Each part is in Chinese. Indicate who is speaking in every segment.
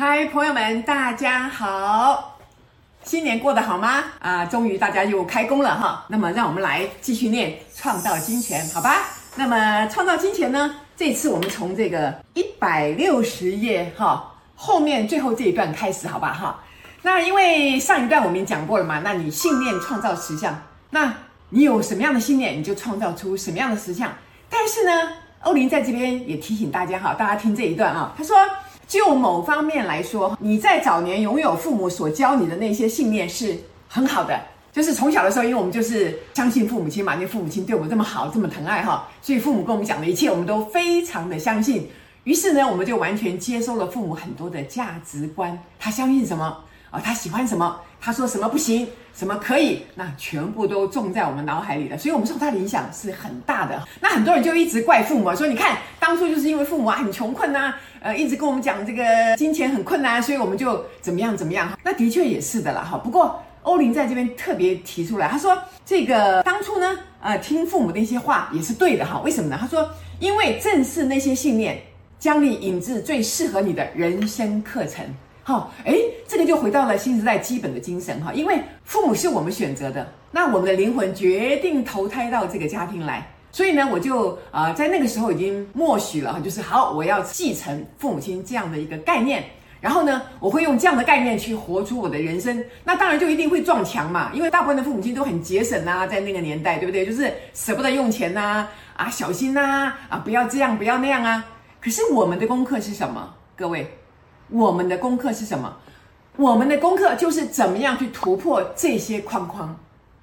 Speaker 1: 嗨，朋友们，大家好，新年过得好吗？啊，终于大家又开工了哈。那么，让我们来继续念《创造金钱》，好吧？那么，《创造金钱》呢？这次我们从这个一百六十页哈后面最后这一段开始，好吧？哈。那因为上一段我们讲过了嘛，那你信念创造实相，那你有什么样的信念，你就创造出什么样的实相。但是呢，欧林在这边也提醒大家哈，大家听这一段啊，他说，就某方面来说，你在早年拥有父母所教你的那些信念是很好的，就是从小的时候，因为我们就是相信父母亲嘛，那父母亲对我们这么好，这么疼爱哈，所以父母跟我们讲的一切，我们都非常的相信。于是呢，我们就完全接收了父母很多的价值观，他相信什么？啊，他喜欢什么？他说什么不行，什么可以？那全部都种在我们脑海里了。所以，我们受他的影响是很大的。那很多人就一直怪父母，说你看当初就是因为父母啊很穷困呐，呃，一直跟我们讲这个金钱很困难，所以我们就怎么样怎么样。那的确也是的了哈。不过欧林在这边特别提出来，他说这个当初呢，呃，听父母的一些话也是对的哈。为什么呢？他说，因为正是那些信念，将你引至最适合你的人生课程。好，哎，这个就回到了新时代基本的精神哈，因为父母是我们选择的，那我们的灵魂决定投胎到这个家庭来，所以呢，我就啊、呃、在那个时候已经默许了哈，就是好，我要继承父母亲这样的一个概念，然后呢，我会用这样的概念去活出我的人生，那当然就一定会撞墙嘛，因为大部分的父母亲都很节省呐，在那个年代，对不对？就是舍不得用钱呐，啊，小心呐，啊，不要这样，不要那样啊。可是我们的功课是什么，各位？我们的功课是什么？我们的功课就是怎么样去突破这些框框，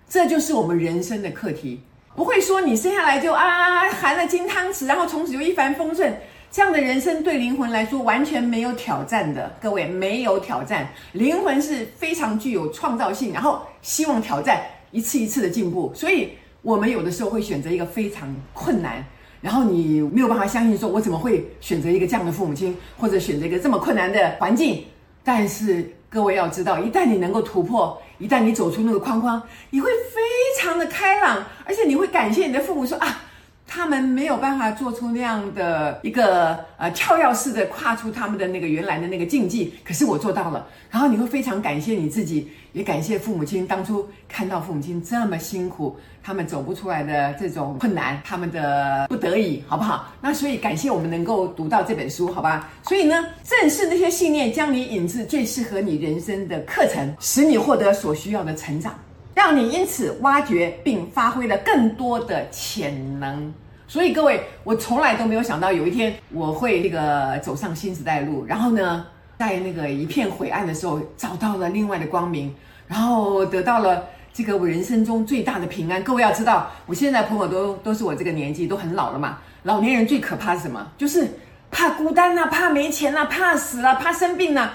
Speaker 1: 这就是我们人生的课题。不会说你生下来就啊含了金汤匙，然后从此就一帆风顺，这样的人生对灵魂来说完全没有挑战的。各位，没有挑战，灵魂是非常具有创造性，然后希望挑战一次一次的进步。所以，我们有的时候会选择一个非常困难。然后你没有办法相信，说我怎么会选择一个这样的父母亲，或者选择一个这么困难的环境？但是各位要知道，一旦你能够突破，一旦你走出那个框框，你会非常的开朗，而且你会感谢你的父母说啊。他们没有办法做出那样的一个呃跳跃式的跨出他们的那个原来的那个禁忌，可是我做到了。然后你会非常感谢你自己，也感谢父母亲当初看到父母亲这么辛苦，他们走不出来的这种困难，他们的不得已，好不好？那所以感谢我们能够读到这本书，好吧？所以呢，正是那些信念将你引至最适合你人生的课程，使你获得所需要的成长。让你因此挖掘并发挥了更多的潜能，所以各位，我从来都没有想到有一天我会这个走上新时代路，然后呢，在那个一片灰暗的时候找到了另外的光明，然后得到了这个我人生中最大的平安。各位要知道，我现在朋友都都是我这个年纪，都很老了嘛。老年人最可怕是什么？就是怕孤单呐、怕没钱呐、怕死了、怕生病呐、啊。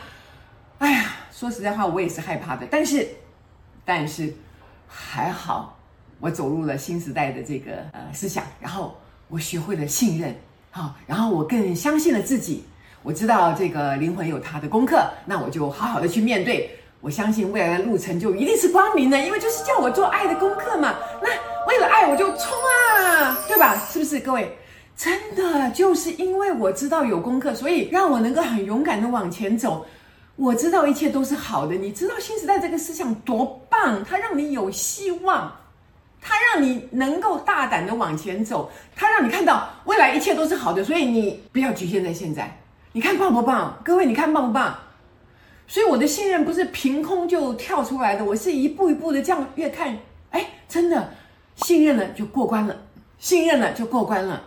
Speaker 1: 哎呀，说实在话，我也是害怕的，但是，但是。还好，我走入了新时代的这个呃思想，然后我学会了信任，好，然后我更相信了自己。我知道这个灵魂有它的功课，那我就好好的去面对。我相信未来的路程就一定是光明的，因为就是叫我做爱的功课嘛。那为了爱，我就冲啊，对吧？是不是？各位，真的就是因为我知道有功课，所以让我能够很勇敢的往前走。我知道一切都是好的，你知道新时代这个思想多棒？它让你有希望，它让你能够大胆的往前走，它让你看到未来一切都是好的，所以你不要局限在现在。你看棒不棒？各位，你看棒不棒？所以我的信任不是凭空就跳出来的，我是一步一步的这样越看，哎，真的信任了就过关了，信任了就过关了。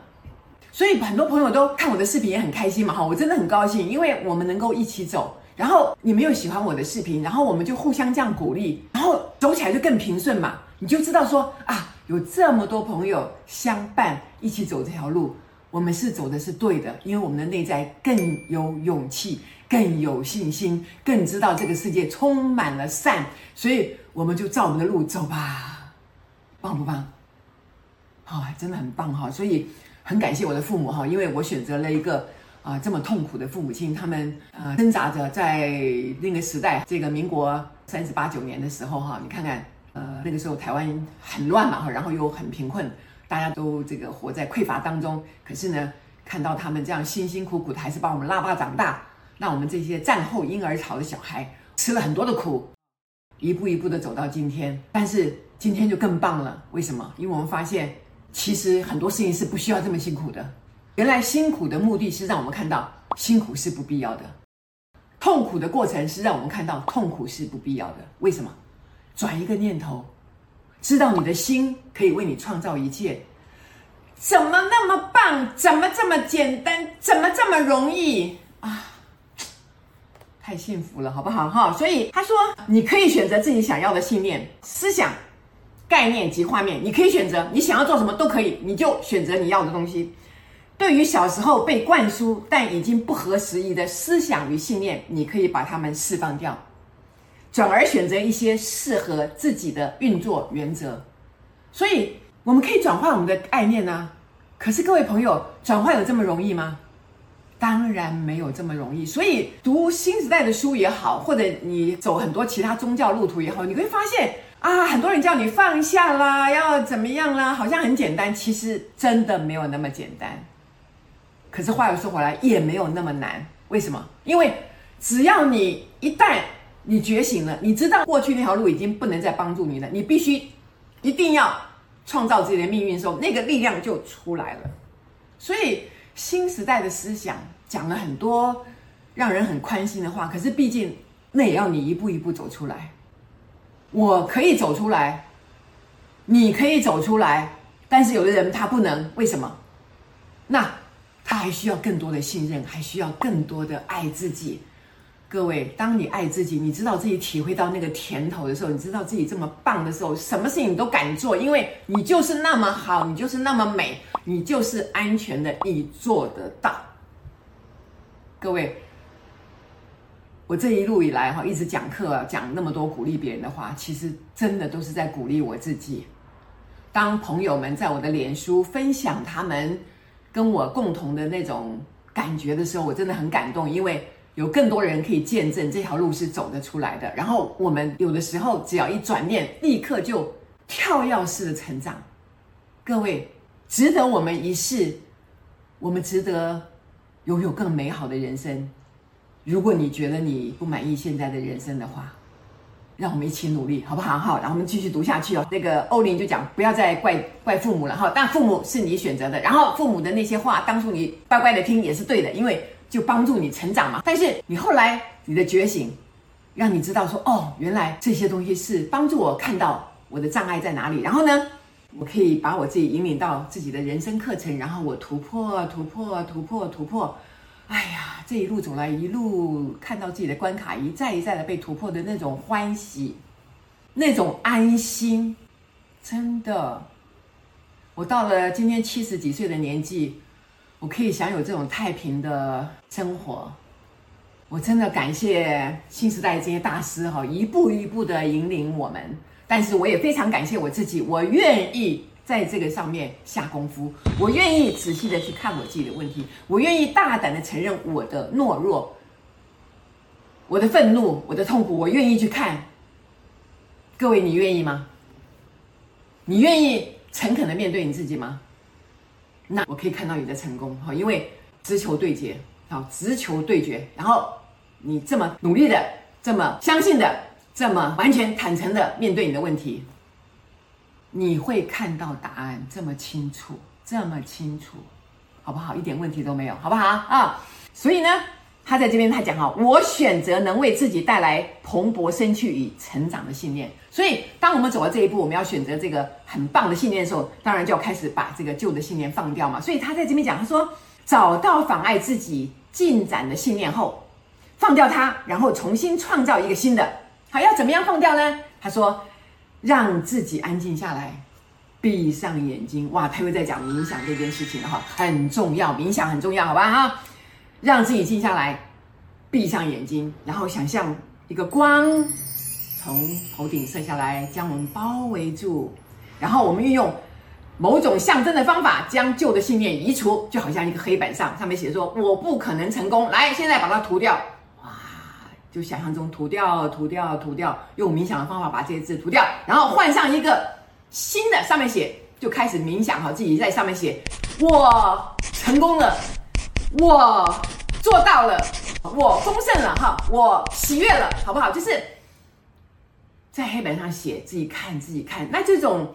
Speaker 1: 所以很多朋友都看我的视频也很开心嘛，哈，我真的很高兴，因为我们能够一起走。然后你们又喜欢我的视频，然后我们就互相这样鼓励，然后走起来就更平顺嘛。你就知道说啊，有这么多朋友相伴一起走这条路，我们是走的是对的，因为我们的内在更有勇气，更有信心，更知道这个世界充满了善，所以我们就照我们的路走吧，棒不棒？好，真的很棒哈。所以很感谢我的父母哈，因为我选择了一个。啊，这么痛苦的父母亲，他们呃挣扎着在那个时代，这个民国三十八九年的时候哈，你看看，呃那个时候台湾很乱嘛哈，然后又很贫困，大家都这个活在匮乏当中。可是呢，看到他们这样辛辛苦苦的，还是把我们拉拔长大，让我们这些战后婴儿潮的小孩吃了很多的苦，一步一步的走到今天。但是今天就更棒了，为什么？因为我们发现，其实很多事情是不需要这么辛苦的。原来辛苦的目的是让我们看到辛苦是不必要的，痛苦的过程是让我们看到痛苦是不必要的。为什么？转一个念头，知道你的心可以为你创造一切。怎么那么棒？怎么这么简单？怎么这么容易啊？太幸福了，好不好？哈，所以他说，你可以选择自己想要的信念、思想、概念及画面，你可以选择你想要做什么都可以，你就选择你要的东西。对于小时候被灌输但已经不合时宜的思想与信念，你可以把它们释放掉，转而选择一些适合自己的运作原则。所以。我们可以转换我们的概念呢，可是各位朋友，转换有这么容易吗？当然没有这么容易。所以读新时代的书也好，或者你走很多其他宗教路途也好，你会发现啊，很多人叫你放下啦，要怎么样啦，好像很简单，其实真的没有那么简单。可是话又说回来，也没有那么难。为什么？因为只要你一旦你觉醒了，你知道过去那条路已经不能再帮助你了，你必须一定要。创造自己的命运的时候，那个力量就出来了。所以新时代的思想讲了很多让人很宽心的话，可是毕竟那也要你一步一步走出来。我可以走出来，你可以走出来，但是有的人他不能，为什么？那他还需要更多的信任，还需要更多的爱自己。各位，当你爱自己，你知道自己体会到那个甜头的时候，你知道自己这么棒的时候，什么事情你都敢做，因为你就是那么好，你就是那么美，你就是安全的，你做得到。各位，我这一路以来哈，一直讲课讲那么多鼓励别人的话，其实真的都是在鼓励我自己。当朋友们在我的脸书分享他们跟我共同的那种感觉的时候，我真的很感动，因为。有更多人可以见证这条路是走得出来的。然后我们有的时候只要一转念，立刻就跳跃式的成长。各位，值得我们一试，我们值得拥有更美好的人生。如果你觉得你不满意现在的人生的话，让我们一起努力，好不好？好，然后我们继续读下去哦。那个欧林就讲，不要再怪怪父母了哈。但父母是你选择的，然后父母的那些话，当初你乖乖的听也是对的，因为。就帮助你成长嘛，但是你后来你的觉醒，让你知道说哦，原来这些东西是帮助我看到我的障碍在哪里，然后呢，我可以把我自己引领到自己的人生课程，然后我突破突破突破突破，哎呀，这一路走来，一路看到自己的关卡一再一再的被突破的那种欢喜，那种安心，真的，我到了今天七十几岁的年纪。我可以享有这种太平的生活，我真的感谢新时代这些大师哈，一步一步的引领我们。但是我也非常感谢我自己，我愿意在这个上面下功夫，我愿意仔细的去看我自己的问题，我愿意大胆的承认我的懦弱、我的愤怒、我的痛苦，我愿意去看。各位，你愿意吗？你愿意诚恳的面对你自己吗？那我可以看到你的成功哈，因为直球对决，好，直球对决，然后你这么努力的，这么相信的，这么完全坦诚的面对你的问题，你会看到答案这么清楚，这么清楚，好不好？一点问题都没有，好不好啊？所以呢。他在这边他讲哈，我选择能为自己带来蓬勃生趣与成长的信念。所以，当我们走到这一步，我们要选择这个很棒的信念的时候，当然就要开始把这个旧的信念放掉嘛。所以他在这边讲，他说找到妨碍自己进展的信念后，放掉它，然后重新创造一个新的。好，要怎么样放掉呢？他说让自己安静下来，闭上眼睛。哇，他又在讲冥想这件事情哈，很重要，冥想很重要，好吧哈。让自己静下来，闭上眼睛，然后想象一个光从头顶射下来，将我们包围住。然后我们运用某种象征的方法，将旧的信念移除，就好像一个黑板上上面写说“我不可能成功”。来，现在把它涂掉。就想象中涂掉、涂掉、涂掉，用冥想的方法把这些字涂掉，然后换上一个新的，上面写，就开始冥想好，自己在上面写“我成功了”。我做到了，我丰盛了哈，我喜悦了，好不好？就是在黑板上写，自己看，自己看。那这种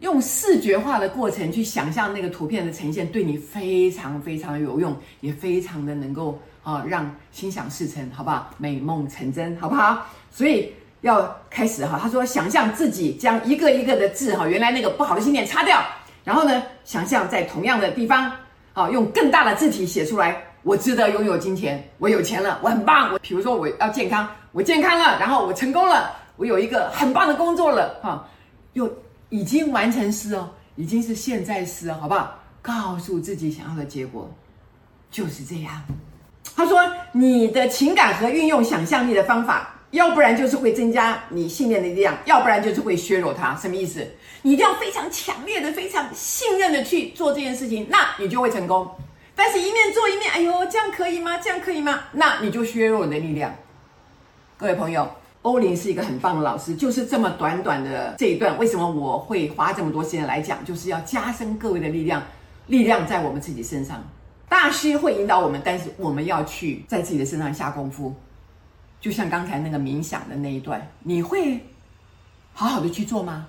Speaker 1: 用视觉化的过程去想象那个图片的呈现，对你非常非常有用，也非常的能够啊让心想事成，好不好？美梦成真，好不好？所以要开始哈。他说，想象自己将一个一个的字哈，原来那个不好的信念擦掉，然后呢，想象在同样的地方啊，用更大的字体写出来。我值得拥有金钱，我有钱了，我很棒。我比如说我要健康，我健康了，然后我成功了，我有一个很棒的工作了，哈，又已经完成式哦，已经是现在式哦，好不好？告诉自己想要的结果就是这样。他说，你的情感和运用想象力的方法，要不然就是会增加你信念的力量，要不然就是会削弱它。什么意思？你一定要非常强烈的、非常信任的去做这件事情，那你就会成功。但是，一面做一面，哎呦，这样可以吗？这样可以吗？那你就削弱你的力量。各位朋友，欧林是一个很棒的老师，就是这么短短的这一段，为什么我会花这么多时间来讲？就是要加深各位的力量，力量在我们自己身上。大师会引导我们，但是我们要去在自己的身上下功夫。就像刚才那个冥想的那一段，你会好好的去做吗？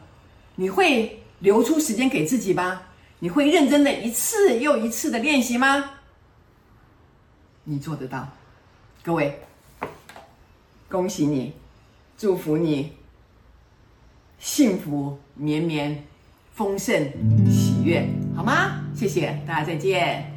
Speaker 1: 你会留出时间给自己吗？你会认真的一次又一次的练习吗？你做得到，各位，恭喜你，祝福你，幸福绵绵，丰盛喜悦，好吗？谢谢大家，再见。